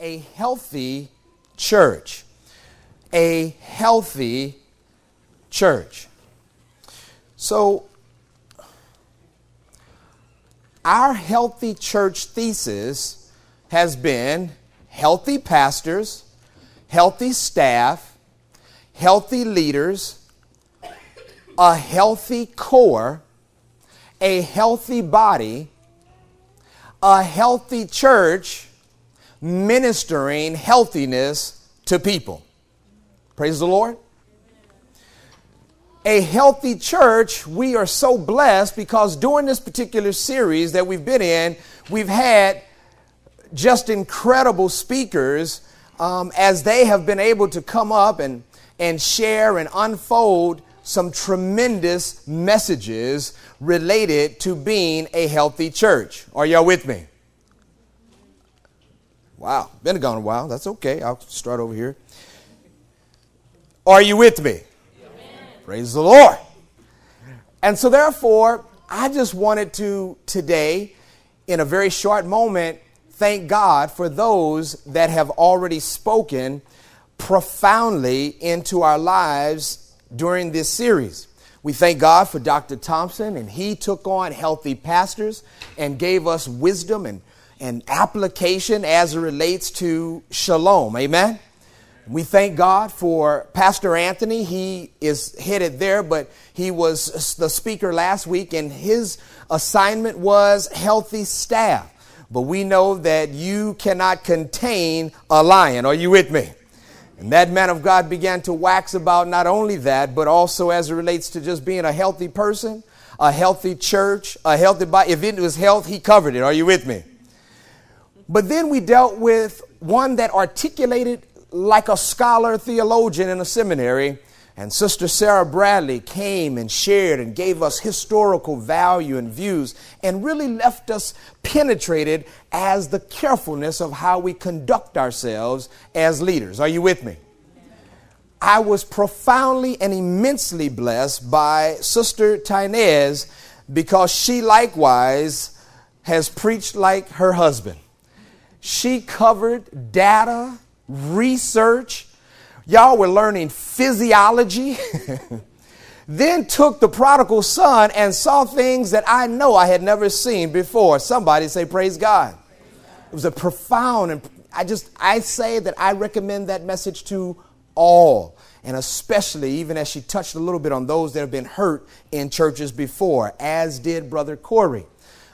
a healthy church. A healthy church. So, our healthy church thesis has been healthy pastors, healthy staff, healthy leaders, a healthy core, a healthy body, a healthy church ministering healthiness to people. Praise the Lord. A healthy church, we are so blessed because during this particular series that we've been in, we've had just incredible speakers um, as they have been able to come up and, and share and unfold some tremendous messages related to being a healthy church. Are y'all with me? Wow, been gone a while. That's okay. I'll start over here. Are you with me? Amen. Praise the Lord. And so, therefore, I just wanted to today, in a very short moment, thank God for those that have already spoken profoundly into our lives during this series. We thank God for Dr. Thompson, and he took on healthy pastors and gave us wisdom and, and application as it relates to shalom. Amen. We thank God for Pastor Anthony. He is headed there, but he was the speaker last week, and his assignment was healthy staff. But we know that you cannot contain a lion. Are you with me? And that man of God began to wax about not only that, but also as it relates to just being a healthy person, a healthy church, a healthy body. If it was health, he covered it. Are you with me? But then we dealt with one that articulated like a scholar theologian in a seminary and Sister Sarah Bradley came and shared and gave us historical value and views and really left us penetrated as the carefulness of how we conduct ourselves as leaders. Are you with me? I was profoundly and immensely blessed by Sister Tinez because she likewise has preached like her husband. She covered data, research, Y'all were learning physiology. then took the prodigal son and saw things that I know I had never seen before. Somebody say, Praise God. It was a profound, and I just, I say that I recommend that message to all, and especially even as she touched a little bit on those that have been hurt in churches before, as did Brother Corey,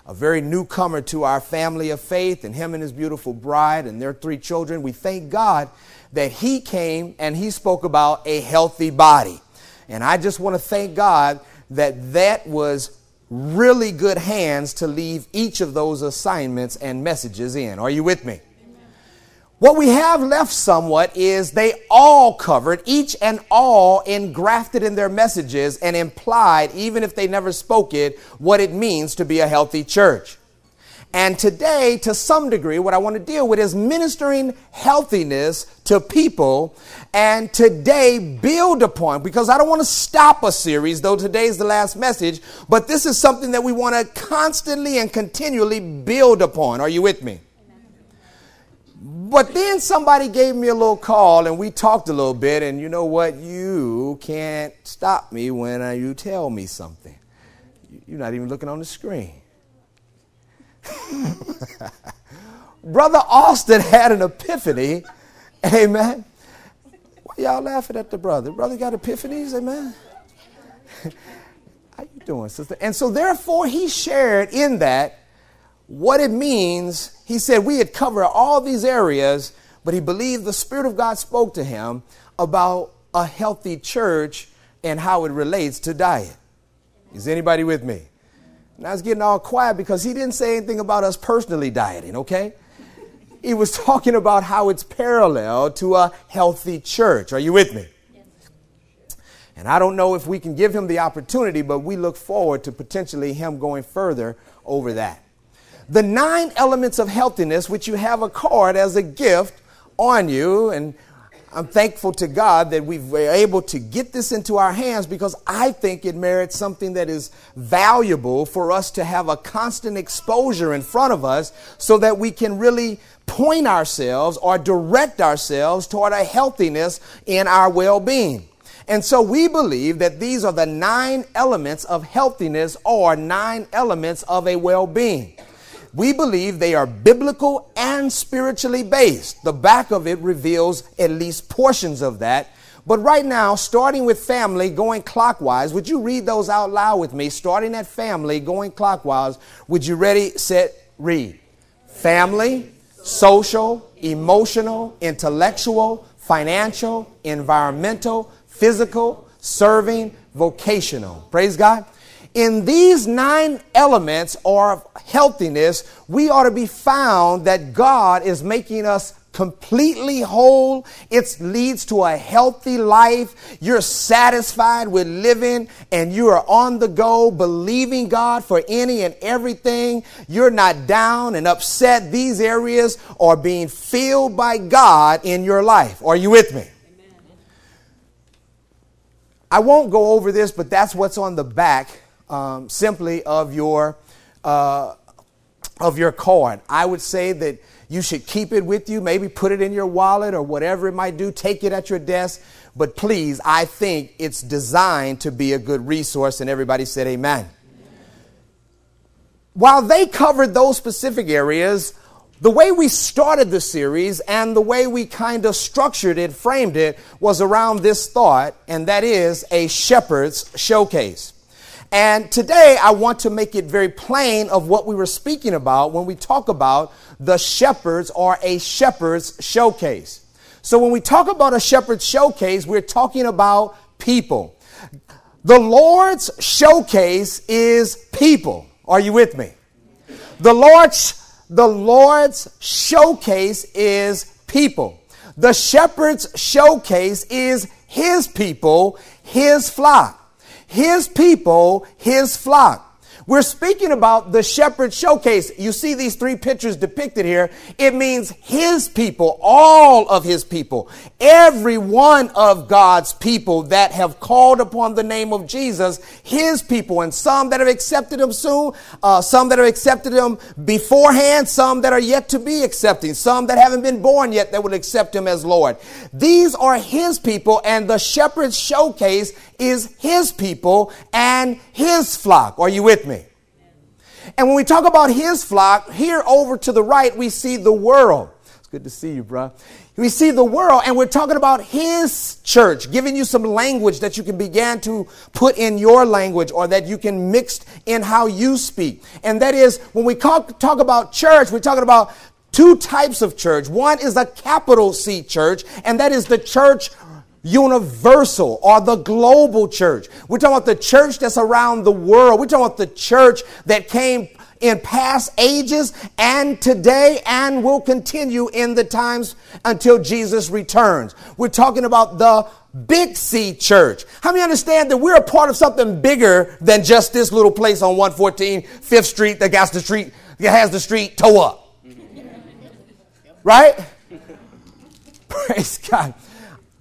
a very newcomer to our family of faith, and him and his beautiful bride and their three children. We thank God that he came and he spoke about a healthy body. And I just want to thank God that that was really good hands to leave each of those assignments and messages in. Are you with me? What we have left somewhat is they all covered, each and all engrafted in their messages and implied, even if they never spoke it, what it means to be a healthy church. And today, to some degree, what I want to deal with is ministering healthiness to people. And today, build upon, because I don't want to stop a series, though today's the last message, but this is something that we want to constantly and continually build upon. Are you with me? But then somebody gave me a little call and we talked a little bit, and you know what? You can't stop me when uh, you tell me something. You're not even looking on the screen. Brother Austin had an epiphany. Amen. Why y'all laughing at the brother? Brother got epiphanies, amen. How you doing, sister? And so therefore he shared in that what it means. He said we had covered all these areas, but he believed the Spirit of God spoke to him about a healthy church and how it relates to diet. Is anybody with me? Now it's getting all quiet because he didn't say anything about us personally dieting, okay? He was talking about how it's parallel to a healthy church. Are you with me? And I don't know if we can give him the opportunity, but we look forward to potentially him going further over that. The nine elements of healthiness, which you have a card as a gift on you, and I'm thankful to God that we were able to get this into our hands because I think it merits something that is valuable for us to have a constant exposure in front of us so that we can really point ourselves or direct ourselves toward a healthiness in our well being. And so we believe that these are the nine elements of healthiness or nine elements of a well being. We believe they are biblical and spiritually based. The back of it reveals at least portions of that. But right now, starting with family, going clockwise, would you read those out loud with me? Starting at family, going clockwise, would you ready, set, read? Family, social, emotional, intellectual, financial, environmental, physical, serving, vocational. Praise God. In these nine elements of healthiness, we are to be found that God is making us completely whole. It leads to a healthy life. You're satisfied with living and you are on the go, believing God for any and everything. You're not down and upset. These areas are being filled by God in your life. Are you with me? I won't go over this, but that's what's on the back um, simply of your uh, of your card. I would say that you should keep it with you, maybe put it in your wallet or whatever it might do. Take it at your desk, but please, I think it's designed to be a good resource. And everybody said, "Amen." While they covered those specific areas, the way we started the series and the way we kind of structured it, framed it, was around this thought, and that is a shepherd's showcase. And today I want to make it very plain of what we were speaking about when we talk about the shepherds or a shepherd's showcase. So when we talk about a shepherd's showcase, we're talking about people. The Lord's showcase is people. Are you with me? The Lord's the Lord's showcase is people. The shepherd's showcase is his people, his flock his people, his flock. We're speaking about the shepherd showcase. You see these three pictures depicted here. It means his people, all of his people, every one of God's people that have called upon the name of Jesus, his people, and some that have accepted him soon, uh, some that have accepted him beforehand, some that are yet to be accepting, some that haven't been born yet that will accept him as Lord. These are his people, and the shepherd's showcase is his people and his flock. Are you with me? And when we talk about his flock, here over to the right, we see the world. It's good to see you, bro. We see the world, and we're talking about his church, giving you some language that you can begin to put in your language or that you can mix in how you speak. And that is, when we talk, talk about church, we're talking about two types of church. One is a capital C church, and that is the church universal or the global church. We're talking about the church that's around the world. We're talking about the church that came in past ages and today and will continue in the times until Jesus returns. We're talking about the Big C Church. How many understand that we're a part of something bigger than just this little place on 114 5th Street that the street that has the street toe up? Right? Praise God.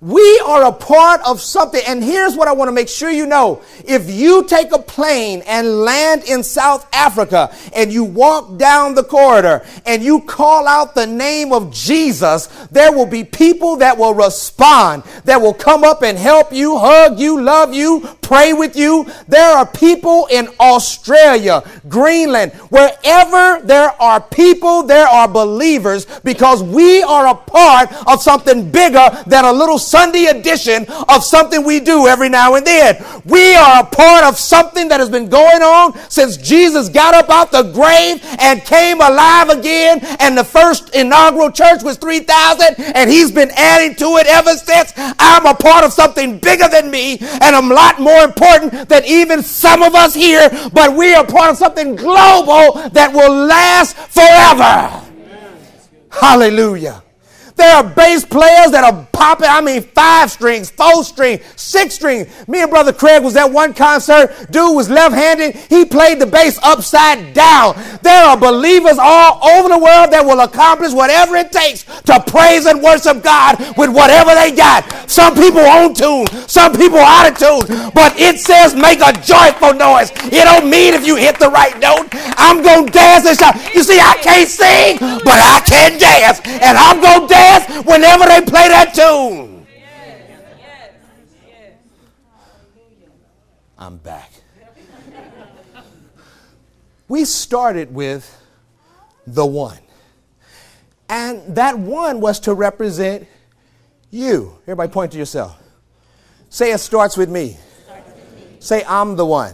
We are a part of something. And here's what I want to make sure you know. If you take a plane and land in South Africa and you walk down the corridor and you call out the name of Jesus, there will be people that will respond, that will come up and help you, hug you, love you, pray with you. There are people in Australia, Greenland, wherever there are people, there are believers because we are a part of something bigger than a little Sunday edition of something we do every now and then. We are a part of something that has been going on since Jesus got up out the grave and came alive again. And the first inaugural church was 3,000 and he's been adding to it ever since. I'm a part of something bigger than me and I'm a lot more important than even some of us here, but we are part of something global that will last forever. Hallelujah. There are bass players that are popping, I mean, five strings, four string, six string. Me and Brother Craig was at one concert. Dude was left handed. He played the bass upside down. There are believers all over the world that will accomplish whatever it takes to praise and worship God with whatever they got. Some people on tune, some people out of tune, but it says make a joyful noise. It don't mean if you hit the right note. I'm going to dance and shout. You see, I can't sing, but I can dance. And I'm going to dance dance whenever they play that tune. I'm back. We started with the one. And that one was to represent you. Everybody point to yourself. Say it starts with me. Say, I'm the one.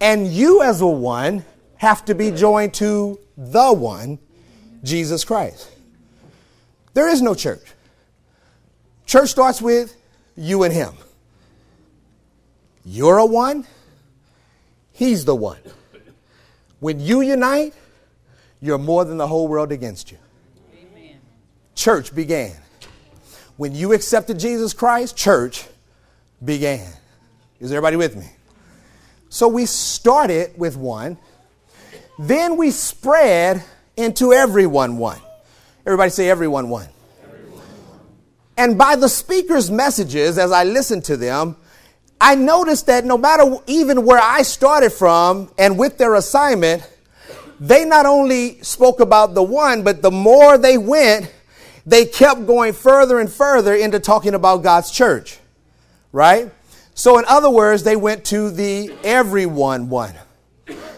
And you, as a one, have to be joined to the one, Jesus Christ. There is no church. Church starts with you and him. You're a one, he's the one. When you unite, you're more than the whole world against you. Amen. Church began. When you accepted Jesus Christ, church began. Is everybody with me? So we started with one, then we spread into everyone one. Everybody say everyone won. And by the speaker's messages, as I listened to them, I noticed that no matter even where I started from and with their assignment, they not only spoke about the one, but the more they went, they kept going further and further into talking about God's church. Right? So, in other words, they went to the everyone one.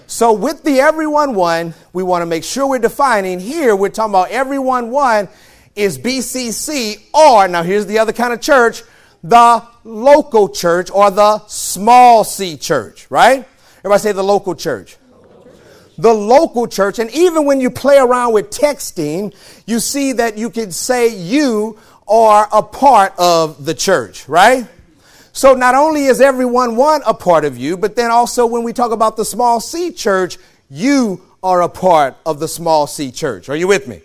So with the everyone one, we want to make sure we're defining here, we're talking about everyone one is BCC or, now here's the other kind of church, the local church or the small c church, right? Everybody say the local church. The local church, and even when you play around with texting, you see that you can say you are a part of the church, right? So not only is everyone one a part of you, but then also when we talk about the small c church, you are a part of the small c church. Are you with me?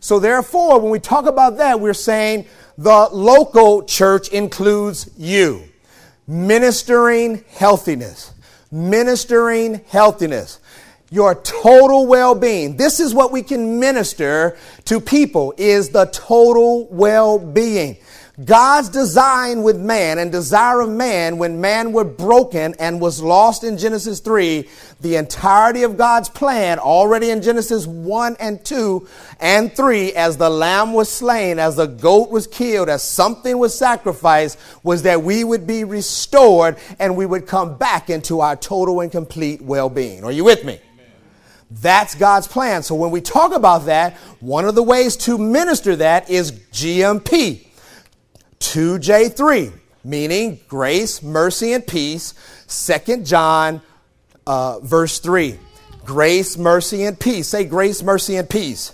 So therefore, when we talk about that, we're saying the local church includes you. Ministering healthiness. Ministering healthiness. Your total well-being. This is what we can minister to people is the total well-being. God's design with man and desire of man when man were broken and was lost in Genesis 3, the entirety of God's plan already in Genesis 1 and 2 and 3 as the lamb was slain, as the goat was killed, as something was sacrificed was that we would be restored and we would come back into our total and complete well-being. Are you with me? That's God's plan. So when we talk about that, one of the ways to minister that is GMP 2J3, meaning grace, mercy, and peace. Second John, uh, verse 3. Grace, mercy, and peace. Say grace, mercy, and peace.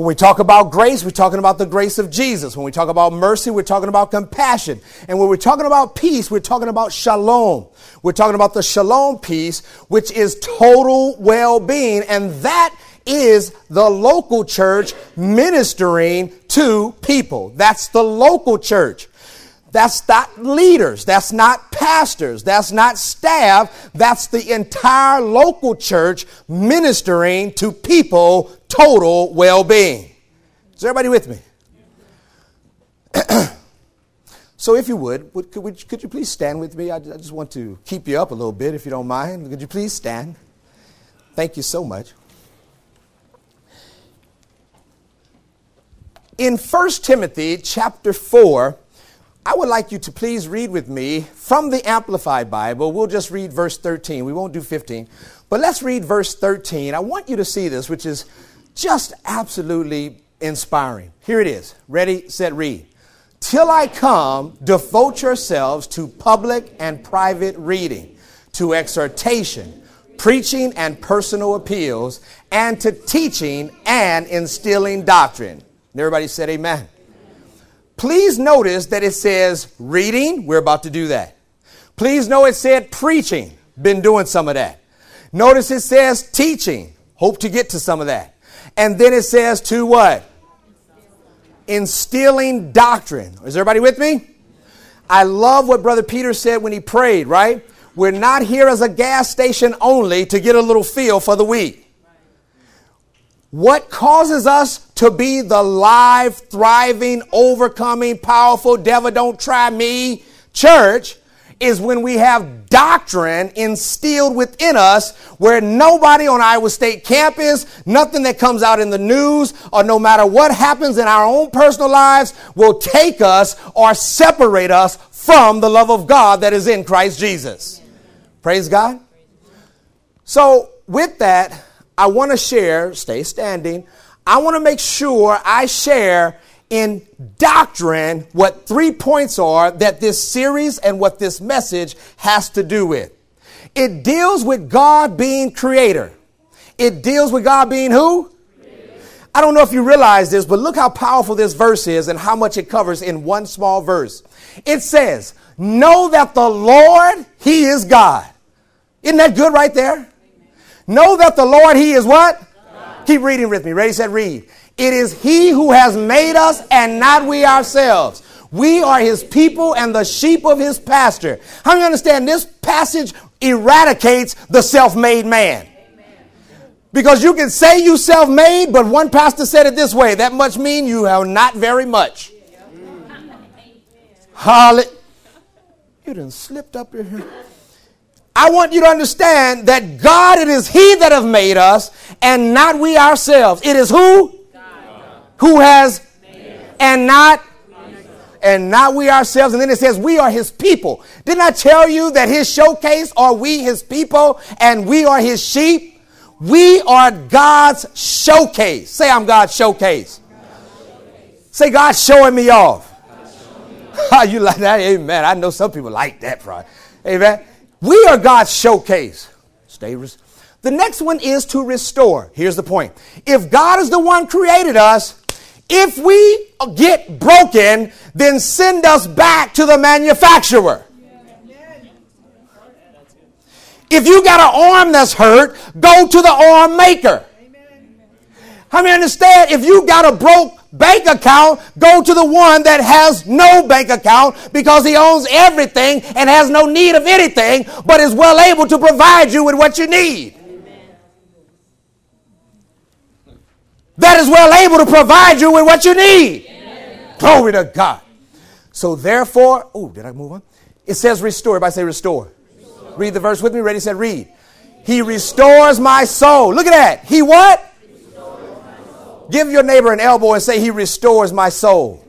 When we talk about grace, we're talking about the grace of Jesus. When we talk about mercy, we're talking about compassion. And when we're talking about peace, we're talking about shalom. We're talking about the shalom peace, which is total well-being. And that is the local church ministering to people. That's the local church. That's not leaders. That's not pastors. That's not staff. That's the entire local church ministering to people total well being. Is everybody with me? so, if you would, would could, could, you please stand with me? I, I just want to keep you up a little bit if you don't mind. Could you please stand? Thank you so much. In 1 Timothy chapter 4, I would like you to please read with me from the Amplified Bible. We'll just read verse 13. We won't do 15. But let's read verse 13. I want you to see this, which is just absolutely inspiring. Here it is. Ready, set, read. Till I come, devote yourselves to public and private reading, to exhortation, preaching and personal appeals, and to teaching and instilling doctrine. And everybody said amen. Please notice that it says reading. We're about to do that. Please know it said preaching. Been doing some of that. Notice it says teaching. Hope to get to some of that. And then it says to what? instilling doctrine. Is everybody with me? I love what Brother Peter said when he prayed, right? We're not here as a gas station only to get a little feel for the week. What causes us to be the live, thriving, overcoming, powerful, devil don't try me church is when we have doctrine instilled within us where nobody on Iowa State campus, nothing that comes out in the news, or no matter what happens in our own personal lives will take us or separate us from the love of God that is in Christ Jesus. Praise God. So, with that, I want to share, stay standing. I want to make sure I share in doctrine what three points are that this series and what this message has to do with. It deals with God being creator. It deals with God being who? I don't know if you realize this, but look how powerful this verse is and how much it covers in one small verse. It says, Know that the Lord, He is God. Isn't that good right there? Know that the Lord, He is what? God. Keep reading with me. Ready, said, read. It is He who has made us and not we ourselves. We are His people and the sheep of His pasture. How do you understand? This passage eradicates the self made man. Because you can say you self made, but one pastor said it this way that much mean you have not very much. Holly. You done slipped up your I want you to understand that God, it is He that have made us and not we ourselves. It is who? God. Who has and not and not we ourselves. And then it says, we are his people. Didn't I tell you that his showcase are we his people and we are his sheep? We are God's showcase. Say, I'm God's showcase. Say, God's showing me off. How you like that? Amen. I know some people like that, bro. Amen. We are God's showcase. Stay. Res- the next one is to restore. Here's the point. If God is the one created us, if we get broken, then send us back to the manufacturer. If you got an arm that's hurt, go to the arm maker. How many understand? If you got a broke bank account, go to the one that has no bank account because he owns everything and has no need of anything, but is well able to provide you with what you need. That is well able to provide you with what you need. Glory to God. So therefore, oh, did I move on? It says restore. Everybody say restore. restore. Read the verse with me. Ready, said read. He restores my soul. Look at that. He what? Give your neighbor an elbow and say, He restores my soul.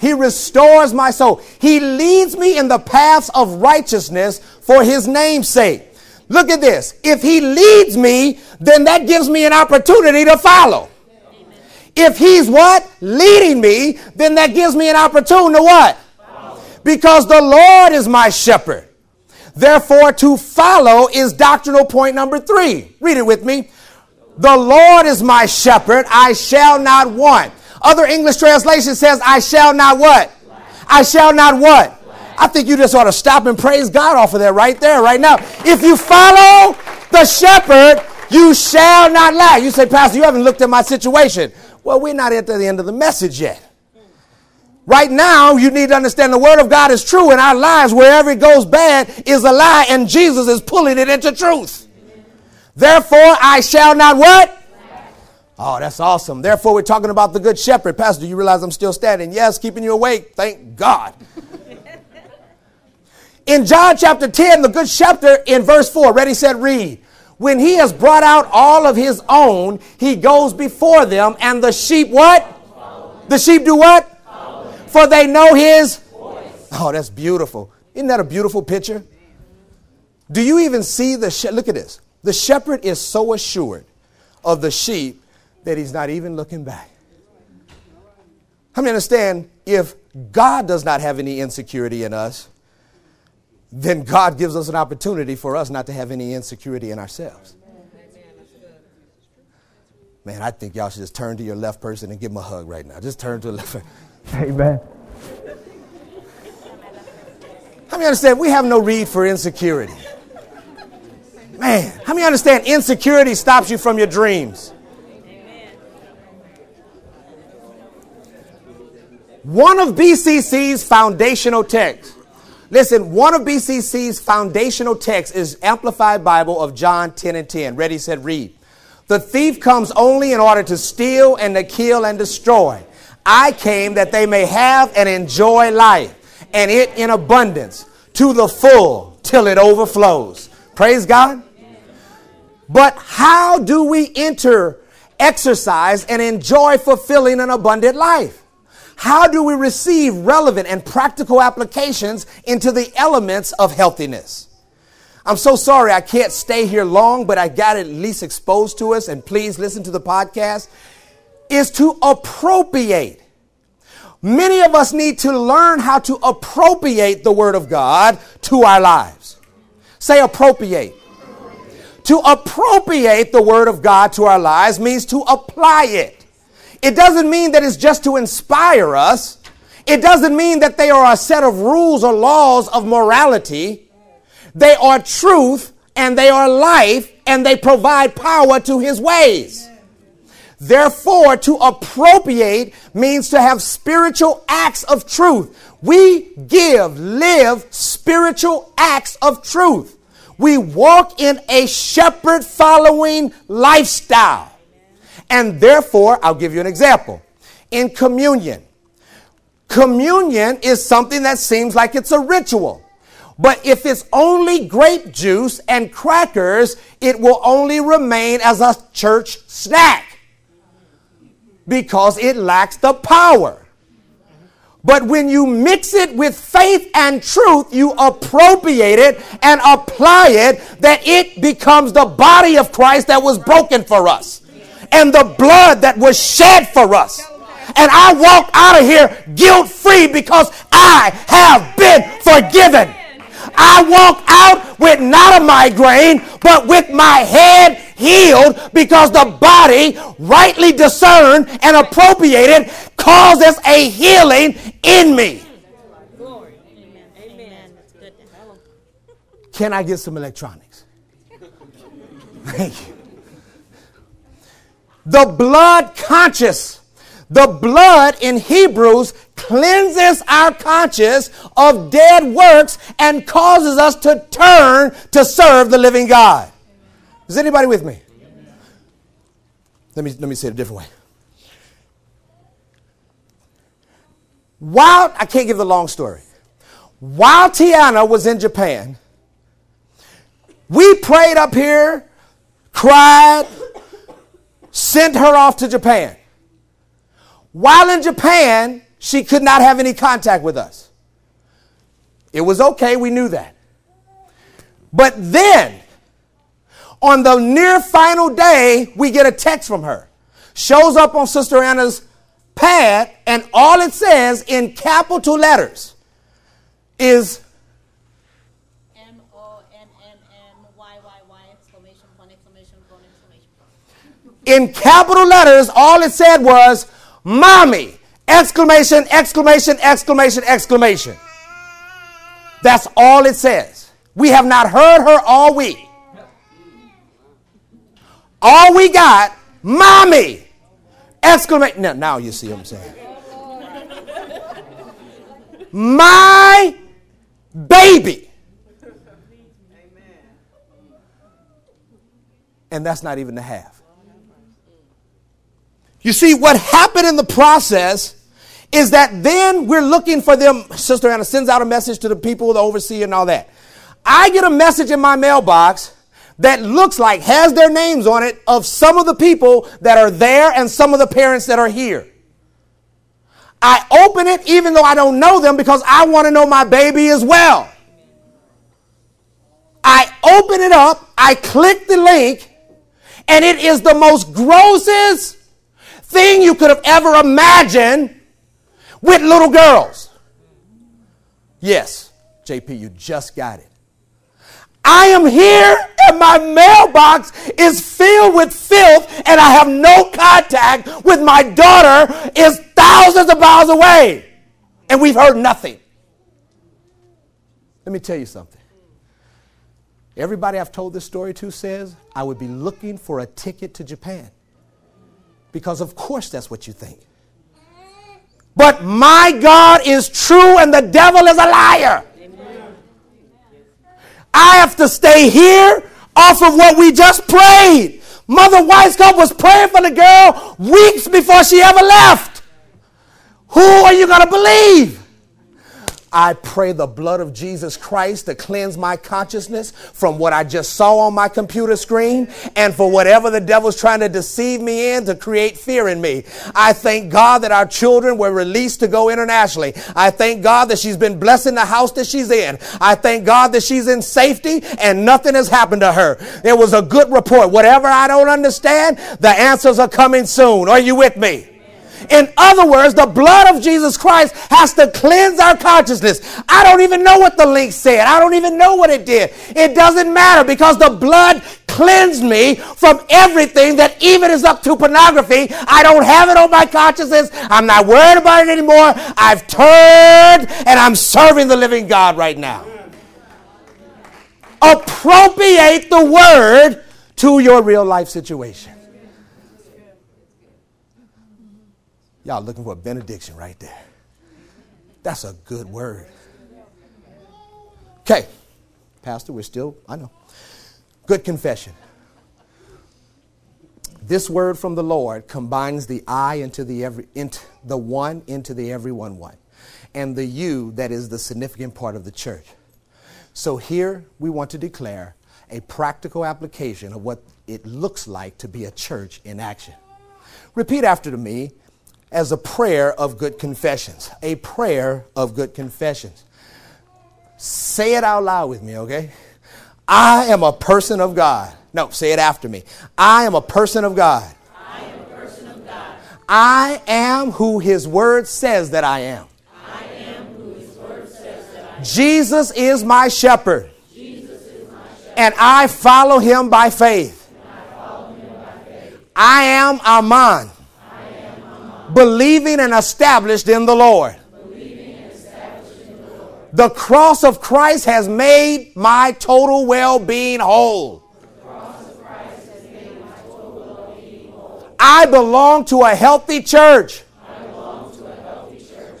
He restores my soul. He leads me in the paths of righteousness for his name's sake. Look at this. If he leads me, then that gives me an opportunity to follow. If he's what? Leading me, then that gives me an opportunity to what? Because the Lord is my shepherd. Therefore, to follow is doctrinal point number three. Read it with me. The Lord is my shepherd, I shall not want. Other English translation says, I shall not what? I shall not what? I think you just ought to stop and praise God off of that right there, right now. If you follow the shepherd, you shall not lack. You say, Pastor, you haven't looked at my situation. Well, we're not at the end of the message yet. Right now, you need to understand the word of God is true in our lives. Wherever it goes bad is a lie, and Jesus is pulling it into truth. Therefore, I shall not what? Oh, that's awesome. Therefore, we're talking about the good shepherd. Pastor, do you realize I'm still standing? Yes, keeping you awake. Thank God. in John chapter 10, the good shepherd in verse 4, ready, said, read. When he has brought out all of his own, he goes before them, and the sheep what? The sheep do what? For they know his voice. Oh, that's beautiful. Isn't that a beautiful picture? Do you even see the shepherd? Look at this. The shepherd is so assured of the sheep that he's not even looking back. How many understand if God does not have any insecurity in us, then God gives us an opportunity for us not to have any insecurity in ourselves. Man, I think y'all should just turn to your left person and give him a hug right now. Just turn to the left. Amen. How many understand we have no need for insecurity? Man, how many understand insecurity stops you from your dreams? One of BCC's foundational texts. Listen, one of BCC's foundational texts is Amplified Bible of John 10 and 10. Ready, said, read. The thief comes only in order to steal and to kill and destroy. I came that they may have and enjoy life, and it in abundance, to the full, till it overflows. Praise God. But how do we enter, exercise, and enjoy fulfilling an abundant life? How do we receive relevant and practical applications into the elements of healthiness? I'm so sorry I can't stay here long, but I got at least exposed to us, and please listen to the podcast. Is to appropriate. Many of us need to learn how to appropriate the Word of God to our lives. Say appropriate. To appropriate the Word of God to our lives means to apply it. It doesn't mean that it's just to inspire us. It doesn't mean that they are a set of rules or laws of morality. They are truth and they are life and they provide power to his ways. Therefore, to appropriate means to have spiritual acts of truth. We give, live spiritual acts of truth. We walk in a shepherd following lifestyle. And therefore, I'll give you an example. In communion, communion is something that seems like it's a ritual. But if it's only grape juice and crackers, it will only remain as a church snack because it lacks the power. But when you mix it with faith and truth, you appropriate it and apply it, that it becomes the body of Christ that was broken for us and the blood that was shed for us. And I walk out of here guilt free because I have been forgiven. I walk out with not a migraine, but with my head healed because the body, rightly discerned and appropriated, causes a healing in me. Can I get some electronics? Thank you. The blood conscious. The blood in Hebrews cleanses our conscience of dead works and causes us to turn to serve the living God. Is anybody with me? Let me, let me say it a different way. While, I can't give the long story. While Tiana was in Japan, we prayed up here, cried, sent her off to Japan. While in Japan, she could not have any contact with us. It was okay, we knew that. But then, on the near final day, we get a text from her. Shows up on Sister Anna's pad, and all it says in capital letters is M O N N M Y Y Y exclamation point exclamation point exclamation In capital letters, all it said was Mommy! Exclamation, exclamation, exclamation, exclamation. That's all it says. We have not heard her all week. All we got, mommy! Exclamation. Now, now you see what I'm saying. My baby. And that's not even the half. You see, what happened in the process is that then we're looking for them. Sister Anna sends out a message to the people, the overseer, and all that. I get a message in my mailbox that looks like, has their names on it, of some of the people that are there and some of the parents that are here. I open it even though I don't know them because I want to know my baby as well. I open it up, I click the link, and it is the most grossest thing you could have ever imagined with little girls. Yes, JP, you just got it. I am here and my mailbox is filled with filth and I have no contact with my daughter is thousands of miles away and we've heard nothing. Let me tell you something. Everybody I've told this story to says I would be looking for a ticket to Japan. Because, of course, that's what you think. But my God is true and the devil is a liar. I have to stay here off of what we just prayed. Mother Weisskopf was praying for the girl weeks before she ever left. Who are you going to believe? I pray the blood of Jesus Christ to cleanse my consciousness from what I just saw on my computer screen and for whatever the devil's trying to deceive me in to create fear in me. I thank God that our children were released to go internationally. I thank God that she's been blessed in the house that she's in. I thank God that she's in safety and nothing has happened to her. It was a good report. Whatever I don't understand, the answers are coming soon. Are you with me? In other words, the blood of Jesus Christ has to cleanse our consciousness. I don't even know what the link said. I don't even know what it did. It doesn't matter because the blood cleansed me from everything that even is up to pornography. I don't have it on my consciousness. I'm not worried about it anymore. I've turned and I'm serving the living God right now. Appropriate the word to your real life situation. Y'all looking for a benediction right there. That's a good word. Okay, Pastor, we're still, I know. Good confession. This word from the Lord combines the I into the every into the one into the everyone one. And the you that is the significant part of the church. So here we want to declare a practical application of what it looks like to be a church in action. Repeat after me as a prayer of good confessions. A prayer of good confessions. Say it out loud with me, okay? I am a person of God. No, say it after me. I am a person of God. I am a person of God. I am who His Word says that I am. I am who His Word says that I am. Jesus is my shepherd, Jesus is my shepherd. and I follow Him by faith. and I follow Him by faith. I am Armand, I am Amon, believing and established in the Lord. the. The cross of Christ has made my total well being whole. I belong to a healthy church.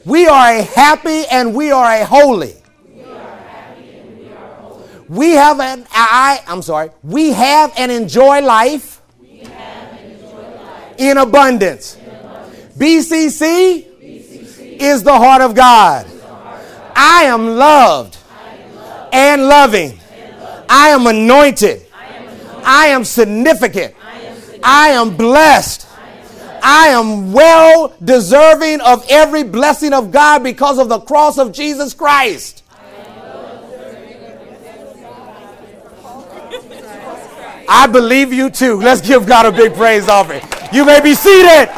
We are a happy and we are a holy. We we holy. We have an I I'm sorry. We have and enjoy life We have and enjoy life in abundance. in abundance. BCC is the heart of God. I am loved and loving. I am anointed. I am significant. I am blessed. I am well deserving of every blessing of God because of the cross of Jesus Christ. I believe you too. Let's give God a big praise offering. You may be seated.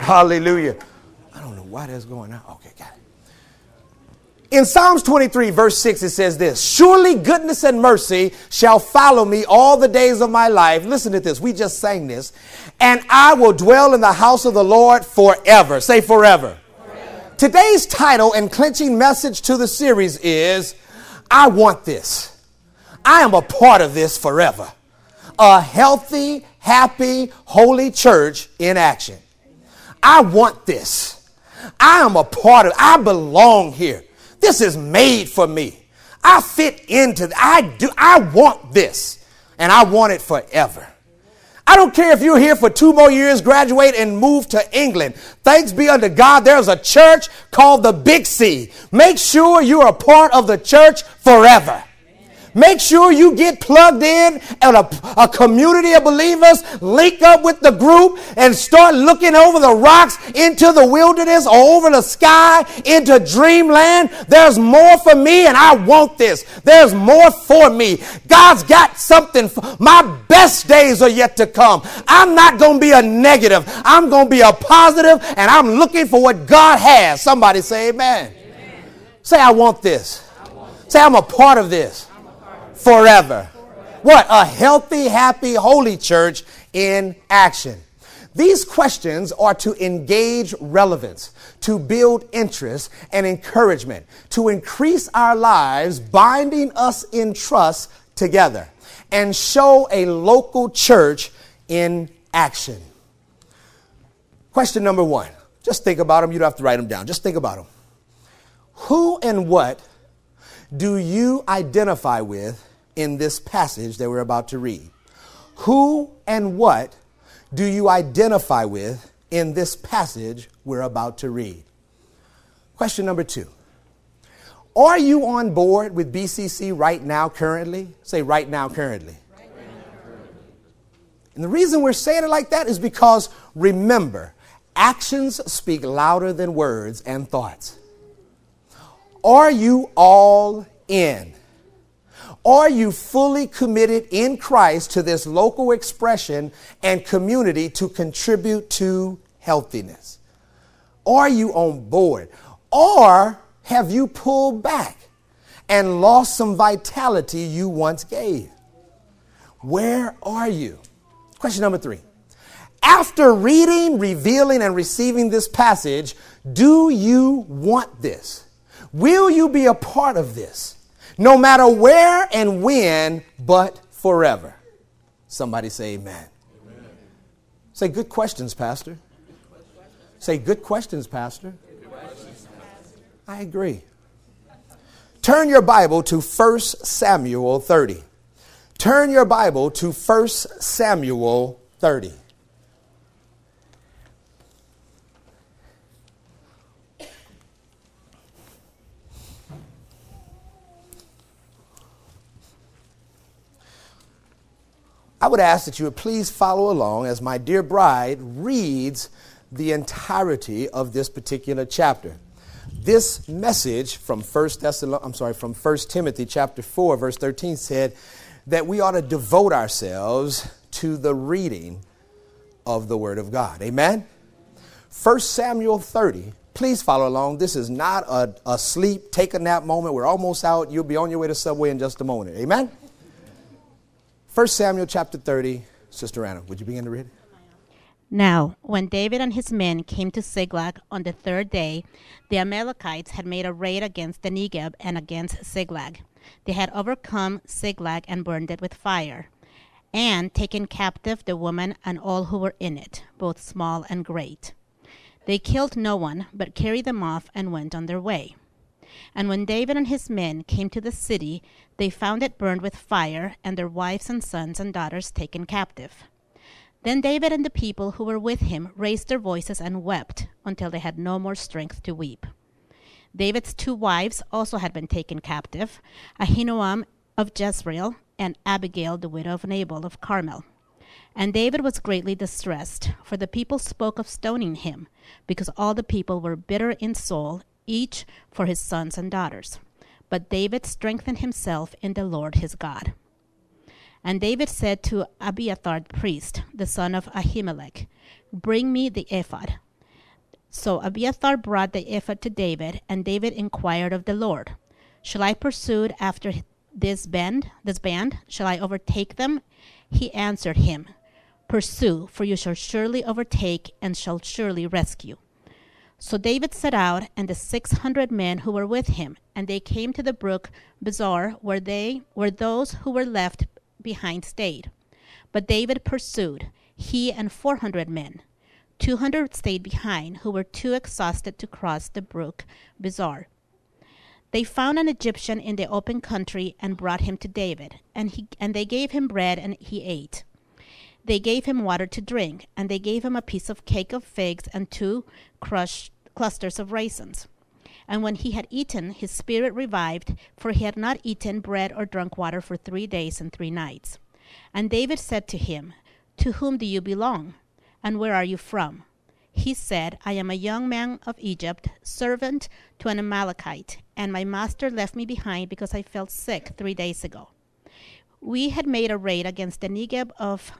Hallelujah. I don't know why that's going on. Okay, got it. In Psalms 23, verse 6, it says this Surely goodness and mercy shall follow me all the days of my life. Listen to this. We just sang this. And I will dwell in the house of the Lord forever. Say forever. Today's title and clinching message to the series is I want this. I am a part of this forever. A healthy, happy, holy church in action. I want this. I am a part of I belong here. This is made for me. I fit into I do I want this and I want it forever. I don't care if you're here for two more years, graduate, and move to England. Thanks be unto God, there's a church called the Big C. Make sure you're a part of the church forever. Make sure you get plugged in at a, a community of believers, link up with the group, and start looking over the rocks into the wilderness or over the sky into dreamland. There's more for me, and I want this. There's more for me. God's got something. For, my best days are yet to come. I'm not going to be a negative, I'm going to be a positive, and I'm looking for what God has. Somebody say, Amen. Say, I want this. Say, I'm a part of this forever. What? A healthy, happy, holy church in action. These questions are to engage relevance, to build interest and encouragement, to increase our lives, binding us in trust together, and show a local church in action. Question number one Just think about them. You don't have to write them down. Just think about them. Who and what do you identify with in this passage that we're about to read? Who and what do you identify with in this passage we're about to read? Question number two Are you on board with BCC right now, currently? Say right now, currently. And the reason we're saying it like that is because remember, actions speak louder than words and thoughts. Are you all in? Are you fully committed in Christ to this local expression and community to contribute to healthiness? Are you on board? Or have you pulled back and lost some vitality you once gave? Where are you? Question number three. After reading, revealing, and receiving this passage, do you want this? Will you be a part of this? No matter where and when, but forever. Somebody say amen. amen. Say good questions, Pastor. Say good questions, Pastor. I agree. Turn your Bible to 1 Samuel 30. Turn your Bible to 1 Samuel 30. I would ask that you would please follow along as my dear bride reads the entirety of this particular chapter. This message from First Thessalon- I'm sorry, from 1 Timothy chapter 4 verse 13 said that we ought to devote ourselves to the reading of the word of God. Amen. 1 Samuel 30 Please follow along. This is not a, a sleep, take a nap moment. We're almost out. You'll be on your way to Subway in just a moment. Amen? 1 Samuel chapter 30. Sister Anna, would you begin to read? Now, when David and his men came to Ziklag on the third day, the Amalekites had made a raid against the Negeb and against Ziklag. They had overcome Ziklag and burned it with fire, and taken captive the woman and all who were in it, both small and great. They killed no one, but carried them off and went on their way. And when David and his men came to the city, they found it burned with fire, and their wives and sons and daughters taken captive. Then David and the people who were with him raised their voices and wept until they had no more strength to weep. David's two wives also had been taken captive Ahinoam of Jezreel and Abigail, the widow of Nabal of Carmel. And David was greatly distressed, for the people spoke of stoning him, because all the people were bitter in soul each for his sons and daughters. But David strengthened himself in the Lord his God. And David said to Abiathar the priest, the son of Ahimelech, Bring me the ephod. So Abiathar brought the ephod to David, and David inquired of the Lord, Shall I pursue after this band, this band? Shall I overtake them? He answered him, Pursue, for you shall surely overtake and shall surely rescue. So David set out, and the six hundred men who were with him, and they came to the brook Besor, where they where those who were left behind stayed. But David pursued, he and four hundred men. Two hundred stayed behind, who were too exhausted to cross the brook Besor. They found an Egyptian in the open country and brought him to David, and he and they gave him bread and he ate. They gave him water to drink, and they gave him a piece of cake of figs and two crushed clusters of raisins. And when he had eaten, his spirit revived, for he had not eaten bread or drunk water for three days and three nights. And David said to him, To whom do you belong? And where are you from? He said, I am a young man of Egypt, servant to an Amalekite, and my master left me behind because I felt sick three days ago. We had made a raid against the Negeb of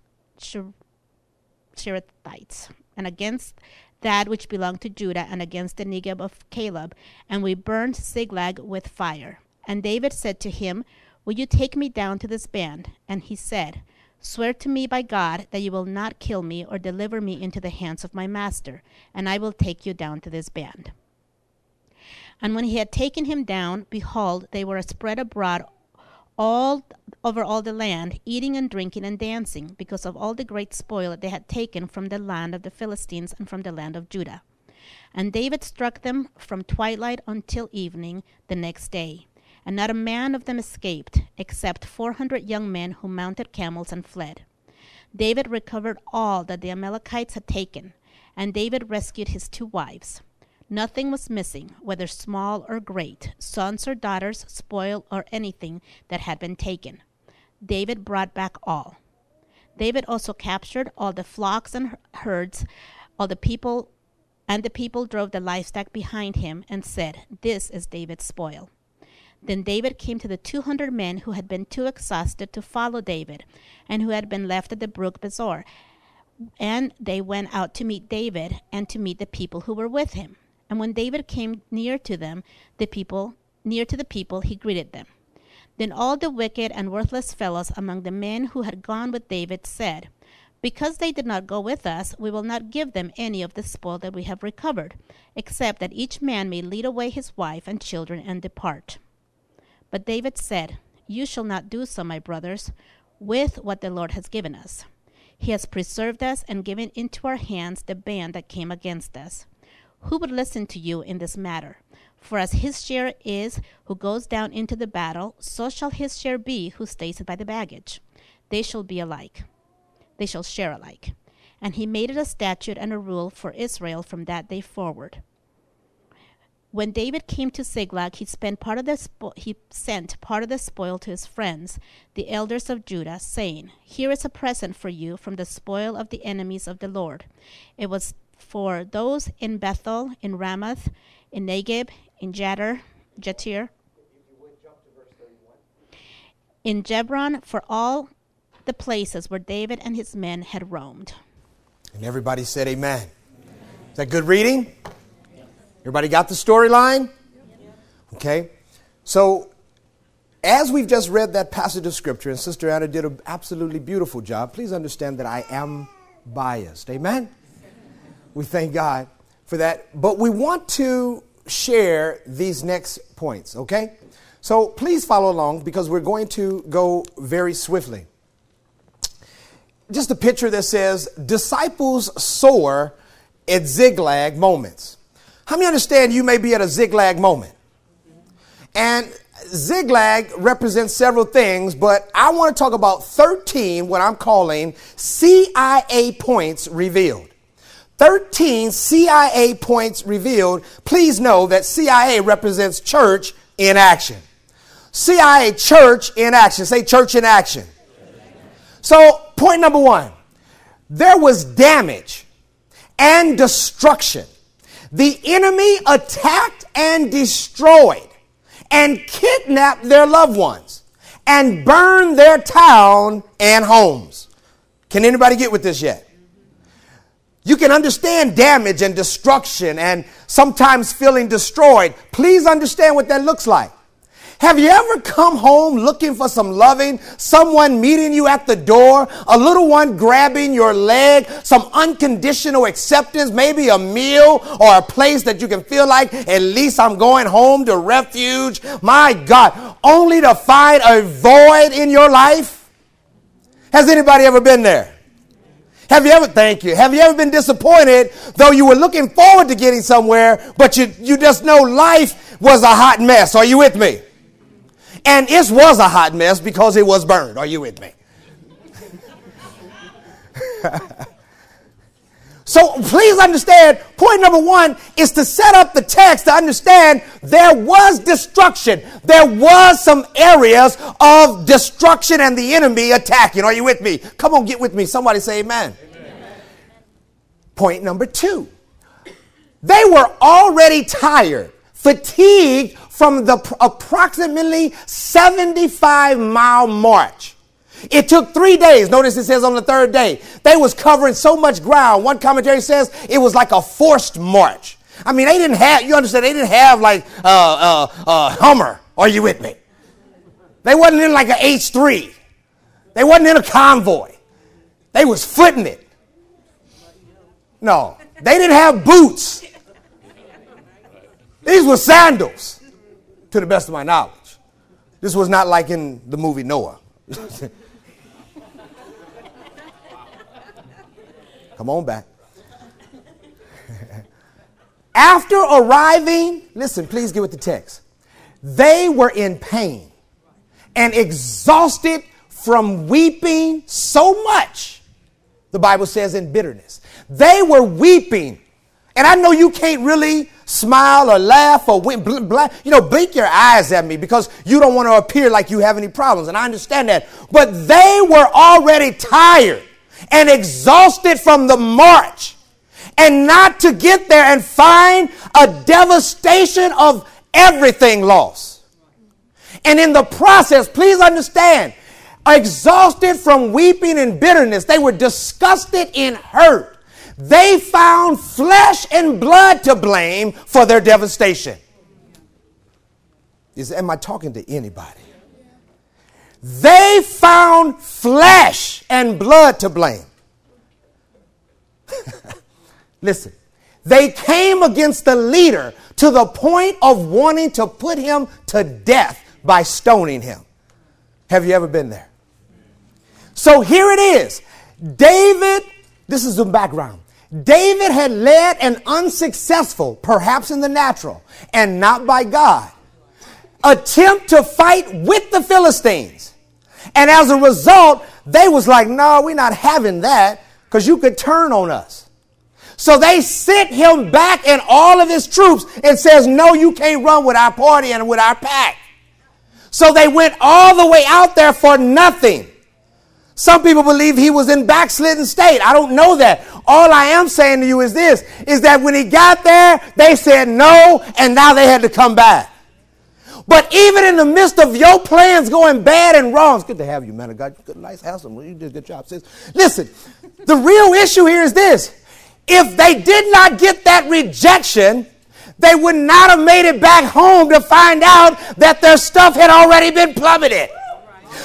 Cherethites, and against that which belonged to Judah, and against the Negeb of Caleb, and we burned Ziklag with fire. And David said to him, Will you take me down to this band? And he said, Swear to me by God that you will not kill me or deliver me into the hands of my master, and I will take you down to this band. And when he had taken him down, behold, they were spread abroad all over all the land, eating and drinking and dancing, because of all the great spoil that they had taken from the land of the Philistines and from the land of Judah. And David struck them from twilight until evening the next day. And not a man of them escaped, except four hundred young men who mounted camels and fled. David recovered all that the Amalekites had taken, and David rescued his two wives. Nothing was missing, whether small or great, sons or daughters, spoil or anything that had been taken. David brought back all. David also captured all the flocks and herds, all the people, and the people drove the livestock behind him and said, This is David's spoil. Then David came to the two hundred men who had been too exhausted to follow David, and who had been left at the brook Besor. And they went out to meet David and to meet the people who were with him. And when David came near to them, the people near to the people, he greeted them. Then all the wicked and worthless fellows among the men who had gone with David said, Because they did not go with us, we will not give them any of the spoil that we have recovered, except that each man may lead away his wife and children and depart. But David said, You shall not do so, my brothers, with what the Lord has given us. He has preserved us and given into our hands the band that came against us. Who would listen to you in this matter? For as his share is who goes down into the battle, so shall his share be who stays by the baggage. They shall be alike. They shall share alike. And he made it a statute and a rule for Israel from that day forward. When David came to Ziklag, he spent part of the spo- he sent part of the spoil to his friends, the elders of Judah, saying, "Here is a present for you from the spoil of the enemies of the Lord." It was for those in Bethel, in Ramoth, in Negeb, in Jatir, Jatir, in Hebron, for all the places where David and his men had roamed. And everybody said, Amen. Is that good reading? Everybody got the storyline? Okay. So, as we've just read that passage of scripture, and Sister Anna did an absolutely beautiful job, please understand that I am biased. Amen? We thank God for that. But we want to share these next points, okay? So please follow along because we're going to go very swiftly. Just a picture that says, Disciples soar at Ziklag moments. How many understand you may be at a Ziklag moment? And Ziklag represents several things, but I want to talk about 13, what I'm calling CIA points revealed. 13 CIA points revealed. Please know that CIA represents church in action. CIA, church in action. Say church in action. So, point number one there was damage and destruction. The enemy attacked and destroyed and kidnapped their loved ones and burned their town and homes. Can anybody get with this yet? You can understand damage and destruction and sometimes feeling destroyed. Please understand what that looks like. Have you ever come home looking for some loving, someone meeting you at the door, a little one grabbing your leg, some unconditional acceptance, maybe a meal or a place that you can feel like, at least I'm going home to refuge? My God, only to find a void in your life? Has anybody ever been there? Have you ever, thank you, have you ever been disappointed though you were looking forward to getting somewhere, but you, you just know life was a hot mess? Are you with me? And it was a hot mess because it was burned. Are you with me? so please understand point number one is to set up the text to understand there was destruction. There was some areas of destruction and the enemy attacking. Are you with me? Come on, get with me. Somebody say amen. amen. Point number two they were already tired, fatigued from the approximately 75 mile march. It took three days. Notice it says on the third day. They was covering so much ground. One commentary says it was like a forced march. I mean, they didn't have, you understand, they didn't have like a uh, uh, uh, Hummer. Are you with me? They wasn't in like an H3. They wasn't in a convoy. They was footing it. No, they didn't have boots. These were sandals to the best of my knowledge. This was not like in the movie Noah. Come on back. After arriving, listen, please get with the text. They were in pain and exhausted from weeping so much, the Bible says, in bitterness. They were weeping. And I know you can't really smile or laugh or wink, bl- bl- you know, blink your eyes at me because you don't want to appear like you have any problems. And I understand that. But they were already tired and exhausted from the march. And not to get there and find a devastation of everything lost. And in the process, please understand, exhausted from weeping and bitterness, they were disgusted and hurt they found flesh and blood to blame for their devastation. Is, am I talking to anybody? They found flesh and blood to blame. Listen, they came against the leader to the point of wanting to put him to death by stoning him. Have you ever been there? So here it is. David, this is the background. David had led an unsuccessful, perhaps in the natural and not by God, attempt to fight with the Philistines. And as a result, they was like, no, we're not having that because you could turn on us. So they sent him back and all of his troops and says, no, you can't run with our party and with our pack. So they went all the way out there for nothing. Some people believe he was in backslidden state. I don't know that. All I am saying to you is this, is that when he got there, they said no, and now they had to come back. But even in the midst of your plans going bad and wrong, it's good to have you, man of God. Good, nice, handsome. You did a good job, sis. Listen, the real issue here is this. If they did not get that rejection, they would not have made it back home to find out that their stuff had already been plummeted.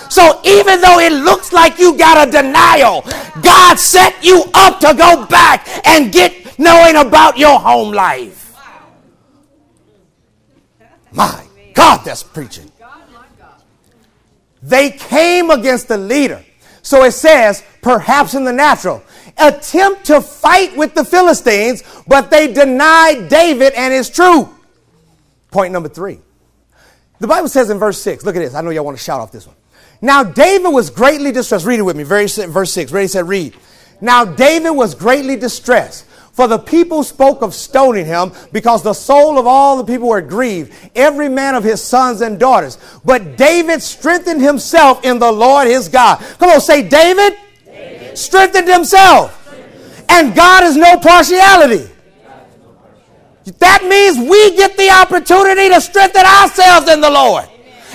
So even though it looks like you got a denial, God set you up to go back and get knowing about your home life. My God, that's preaching. They came against the leader. So it says, perhaps in the natural, attempt to fight with the Philistines, but they denied David and his troop. Point number three. The Bible says in verse 6, look at this. I know y'all want to shout off this one. Now David was greatly distressed. Read it with me. Very verse 6. Ready, said, read. Now David was greatly distressed, for the people spoke of stoning him, because the soul of all the people were grieved, every man of his sons and daughters. But David strengthened himself in the Lord his God. Come on, say David, David. strengthened himself. And God is no partiality. That means we get the opportunity to strengthen ourselves in the Lord.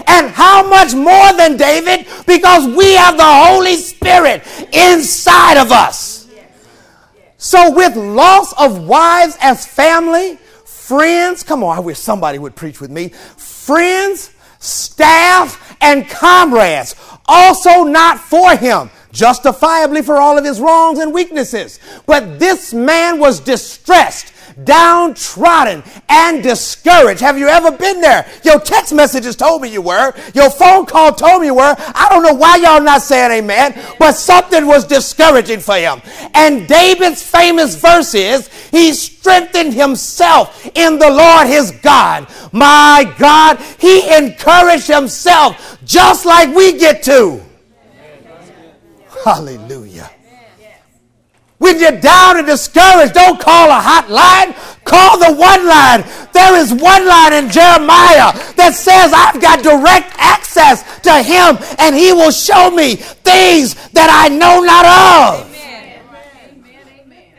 And how much more than David? Because we have the Holy Spirit inside of us. So, with loss of wives as family, friends, come on, I wish somebody would preach with me. Friends, staff, and comrades, also not for him, justifiably for all of his wrongs and weaknesses. But this man was distressed downtrodden and discouraged. Have you ever been there? Your text messages told me you were. Your phone call told me you were. I don't know why y'all not saying amen, but something was discouraging for him. And David's famous verse is, he strengthened himself in the Lord his God. My God, he encouraged himself just like we get to. Hallelujah. When you're down and discouraged, don't call a hotline. Call the one line. There is one line in Jeremiah that says, I've got direct access to him and he will show me things that I know not of. Amen. Amen. Amen.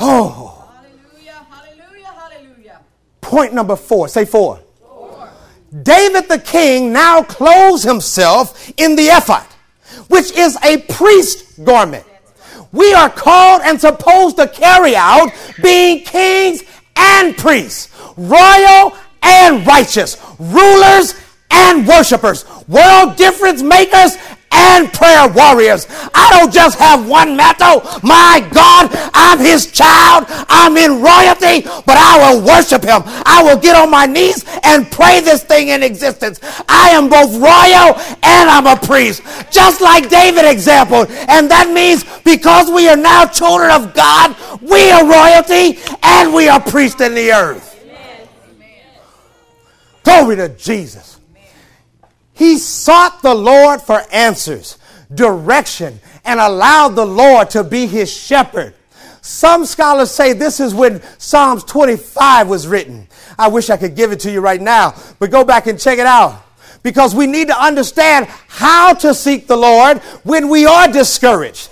Oh. Hallelujah, hallelujah, hallelujah. Point number four. Say four. four. David the king now clothes himself in the ephod, which is a priest garment we are called and supposed to carry out being kings and priests, royal and righteous, rulers and worshipers, world difference makers and prayer warriors. I don't just have one mantle. My God, I'm his child. I'm in royalty, but I will worship him. I will get on my knees and pray this thing in existence. I am both royal and I'm a priest, just like David example. And that means because we are now children of God, we are royalty and we are priests in the earth. Glory to Jesus. He sought the Lord for answers, direction, and allowed the Lord to be his shepherd. Some scholars say this is when Psalms 25 was written. I wish I could give it to you right now, but go back and check it out. Because we need to understand how to seek the Lord when we are discouraged.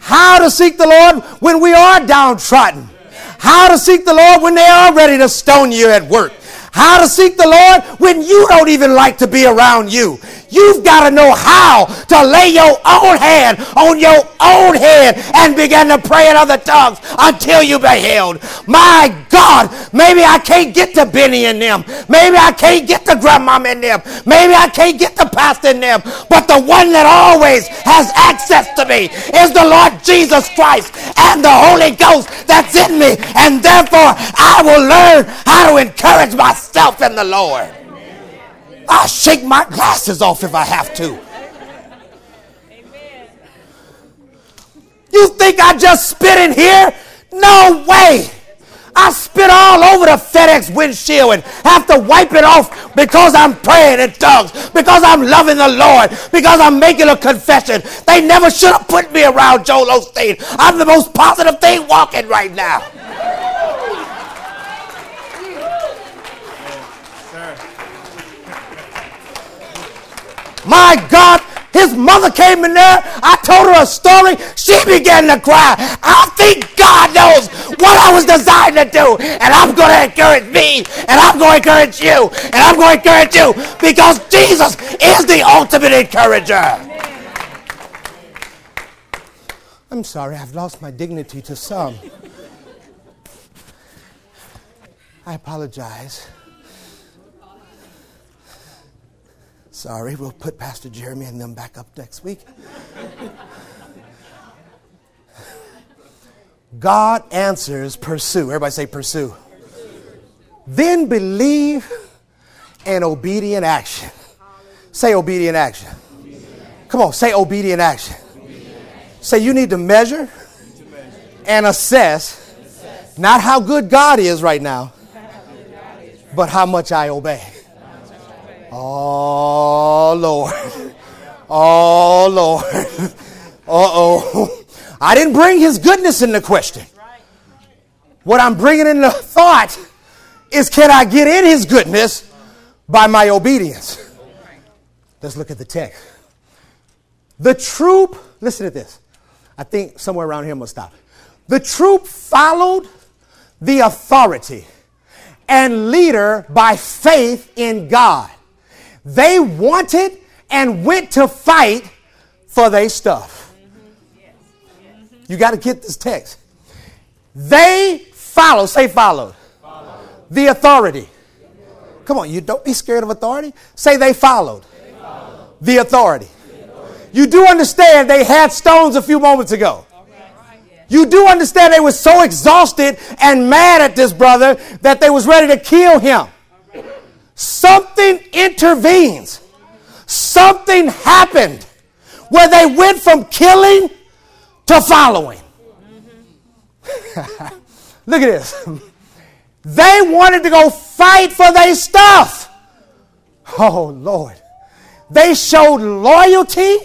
How to seek the Lord when we are downtrodden. How to seek the Lord when they are ready to stone you at work how to seek the Lord when you don't even like to be around you. You've got to know how to lay your own hand on your own head and begin to pray in other tongues until you be healed. My God, maybe I can't get to Benny and them. Maybe I can't get to grandmom and them. Maybe I can't get to pastor and them. But the one that always has access to me is the Lord Jesus Christ and the Holy Ghost that's in me. And therefore, I will learn how to encourage myself in the Lord. I'll shake my glasses off if I have to. Amen. You think I just spit in here? No way. I spit all over the FedEx windshield and have to wipe it off because I'm praying in tongues, because I'm loving the Lord, because I'm making a confession. They never should have put me around Joel Osteen. I'm the most positive thing walking right now. My God, his mother came in there. I told her a story. She began to cry. I think God knows what I was designed to do. And I'm going to encourage me. And I'm going to encourage you. And I'm going to encourage you because Jesus is the ultimate encourager. I'm sorry, I've lost my dignity to some. I apologize. Sorry, we'll put Pastor Jeremy and them back up next week. God answers pursue. Everybody say pursue. Then believe and obedient action. Say obedient action. Come on, say obedient action. Say you need to measure and assess not how good God is right now, but how much I obey. Oh, Lord. Oh, Lord. Uh oh. I didn't bring his goodness into question. What I'm bringing into thought is can I get in his goodness by my obedience? Let's look at the text. The troop, listen to this. I think somewhere around here I'm going to stop. The troop followed the authority and leader by faith in God. They wanted and went to fight for their stuff. You got to get this text. They followed, say followed, follow. the authority. Come on, you don't be scared of authority. Say they followed, they followed. The, authority. the authority. You do understand they had stones a few moments ago. You do understand they were so exhausted and mad at this brother that they was ready to kill him. Something intervenes. Something happened where they went from killing to following. Look at this. They wanted to go fight for their stuff. Oh, Lord. They showed loyalty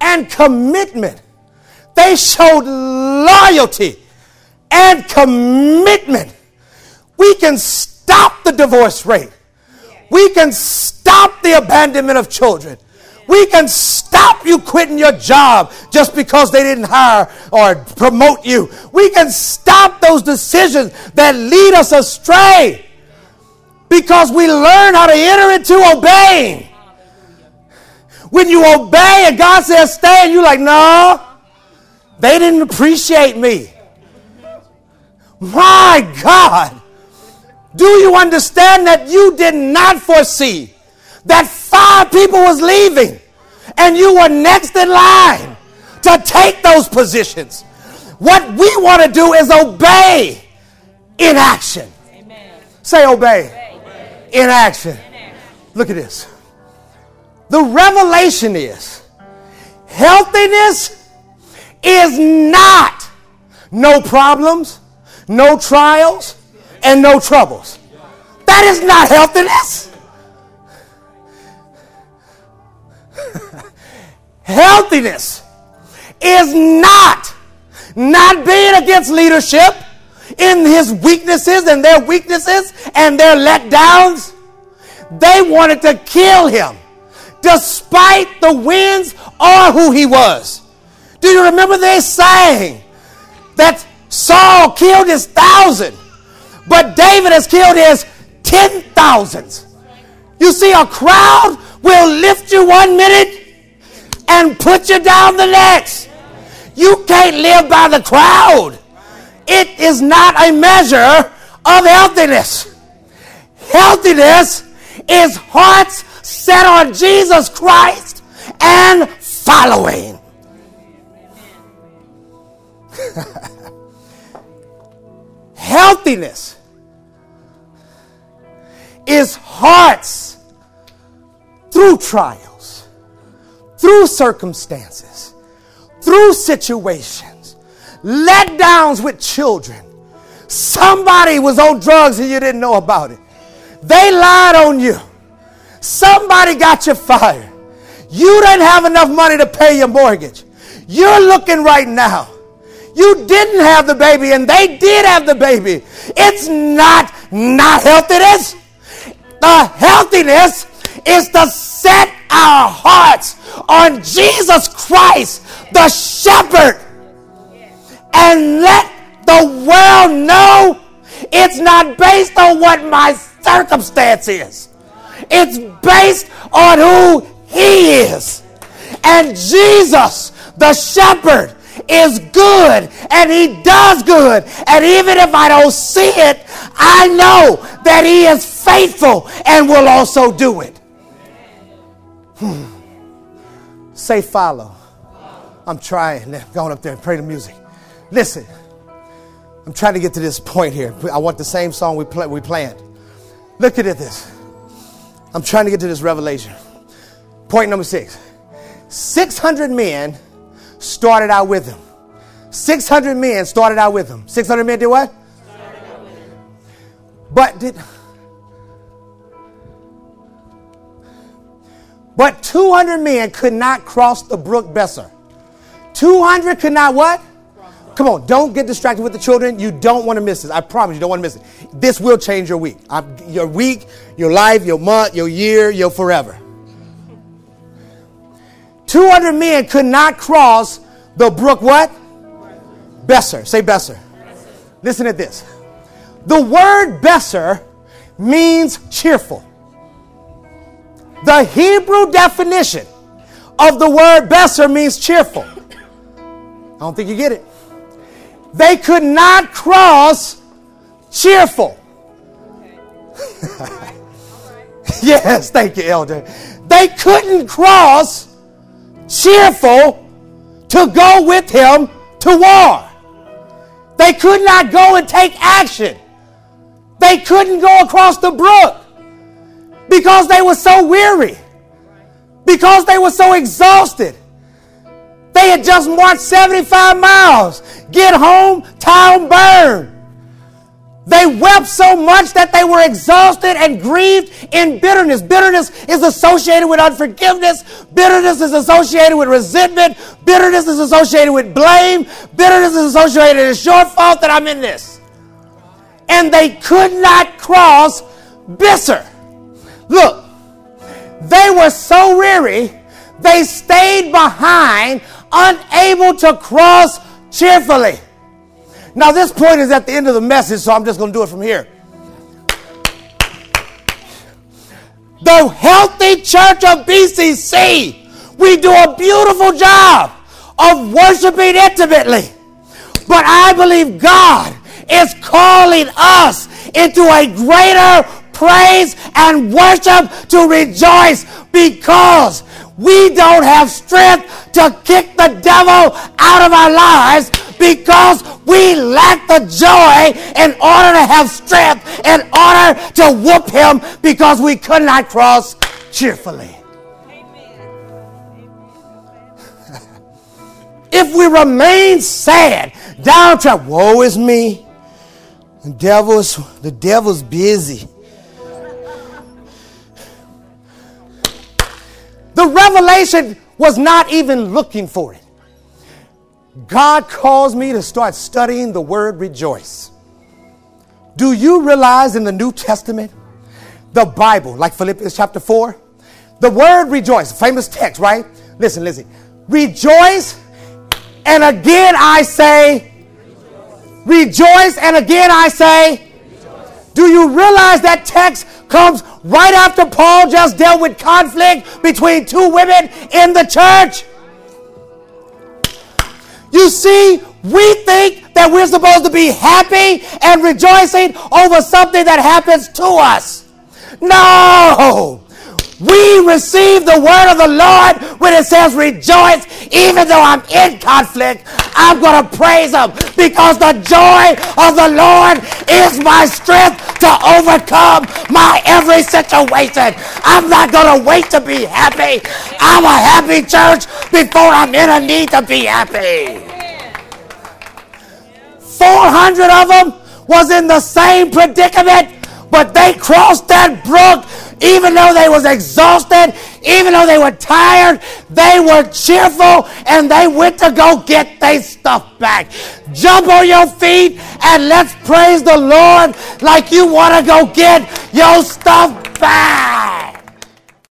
and commitment. They showed loyalty and commitment. We can stop the divorce rate. We can stop the abandonment of children. We can stop you quitting your job just because they didn't hire or promote you. We can stop those decisions that lead us astray because we learn how to enter into obeying. When you obey and God says stay, and you're like, no, they didn't appreciate me. My God. Do you understand that you did not foresee that five people was leaving and you were next in line to take those positions? What we want to do is obey in action. Amen. Say obey, obey. In, action. in action. Look at this. The revelation is healthiness is not no problems, no trials, and no troubles. That is not healthiness. healthiness is not not being against leadership in his weaknesses and their weaknesses and their letdowns. They wanted to kill him despite the winds or who he was. Do you remember they saying that Saul killed his thousand, but David has killed his ten thousands? You see, a crowd will lift you one minute and put you down the next. You can't live by the crowd. It is not a measure of healthiness. Healthiness is hearts set on Jesus Christ and following. Healthiness is hearts through trials, through circumstances, through situations, letdowns with children. Somebody was on drugs and you didn't know about it. They lied on you. Somebody got you fired. You didn't have enough money to pay your mortgage. You're looking right now. You didn't have the baby and they did have the baby. It's not not healthiness. The healthiness is to set our hearts on Jesus Christ, the shepherd, and let the world know it's not based on what my circumstance is. It's based on who he is. And Jesus, the shepherd, is good and he does good. And even if I don't see it, I know that he is faithful and will also do it. Hmm. Say follow. I'm trying. Going up there and pray the music. Listen, I'm trying to get to this point here. I want the same song we, play, we planned. Look at this. I'm trying to get to this revelation. Point number six 600 men started out with him. 600 men started out with him. 600 men did what? But did. But 200 men could not cross the brook Besser. 200 could not what? Come on, don't get distracted with the children. You don't want to miss this. I promise you don't want to miss it. This will change your week. I'm, your week, your life, your month, your year, your forever. 200 men could not cross the brook what? Besser. Say Besser. Listen to this. The word Besser means cheerful. The Hebrew definition of the word Besser means cheerful. I don't think you get it. They could not cross cheerful. yes, thank you, Elder. They couldn't cross cheerful to go with him to war. They could not go and take action. They couldn't go across the brook because they were so weary, because they were so exhausted. They had just marched 75 miles. Get home, town burned. They wept so much that they were exhausted and grieved in bitterness. Bitterness is associated with unforgiveness. Bitterness is associated with resentment. Bitterness is associated with blame. Bitterness is associated with it's your fault that I'm in this. And they could not cross Besser. Look, they were so weary, they stayed behind, unable to cross cheerfully. Now, this point is at the end of the message, so I'm just going to do it from here. The healthy church of BCC, we do a beautiful job of worshiping intimately. But I believe God is calling us into a greater praise and worship to rejoice because we don't have strength to kick the devil out of our lives because we lack the joy in order to have strength, in order to whoop him because we could not cross cheerfully. if we remain sad, downtrodden, woe is me. The devil's the devil's busy. The revelation was not even looking for it. God calls me to start studying the word rejoice. Do you realize in the New Testament, the Bible, like Philippians chapter 4, the word rejoice, famous text, right? Listen, listen. Rejoice, and again I say, rejoice, and again I say, do you realize that text comes right after Paul just dealt with conflict between two women in the church? You see, we think that we're supposed to be happy and rejoicing over something that happens to us. No! We receive the word of the Lord when it says rejoice, even though I'm in conflict. I'm going to praise Him because the joy of the Lord is my strength to overcome my every situation. I'm not going to wait to be happy. I'm a happy church before I'm in a need to be happy. 400 of them was in the same predicament, but they crossed that brook even though they was exhausted, even though they were tired, they were cheerful and they went to go get their stuff back. Jump on your feet and let's praise the Lord like you want to go get your stuff back.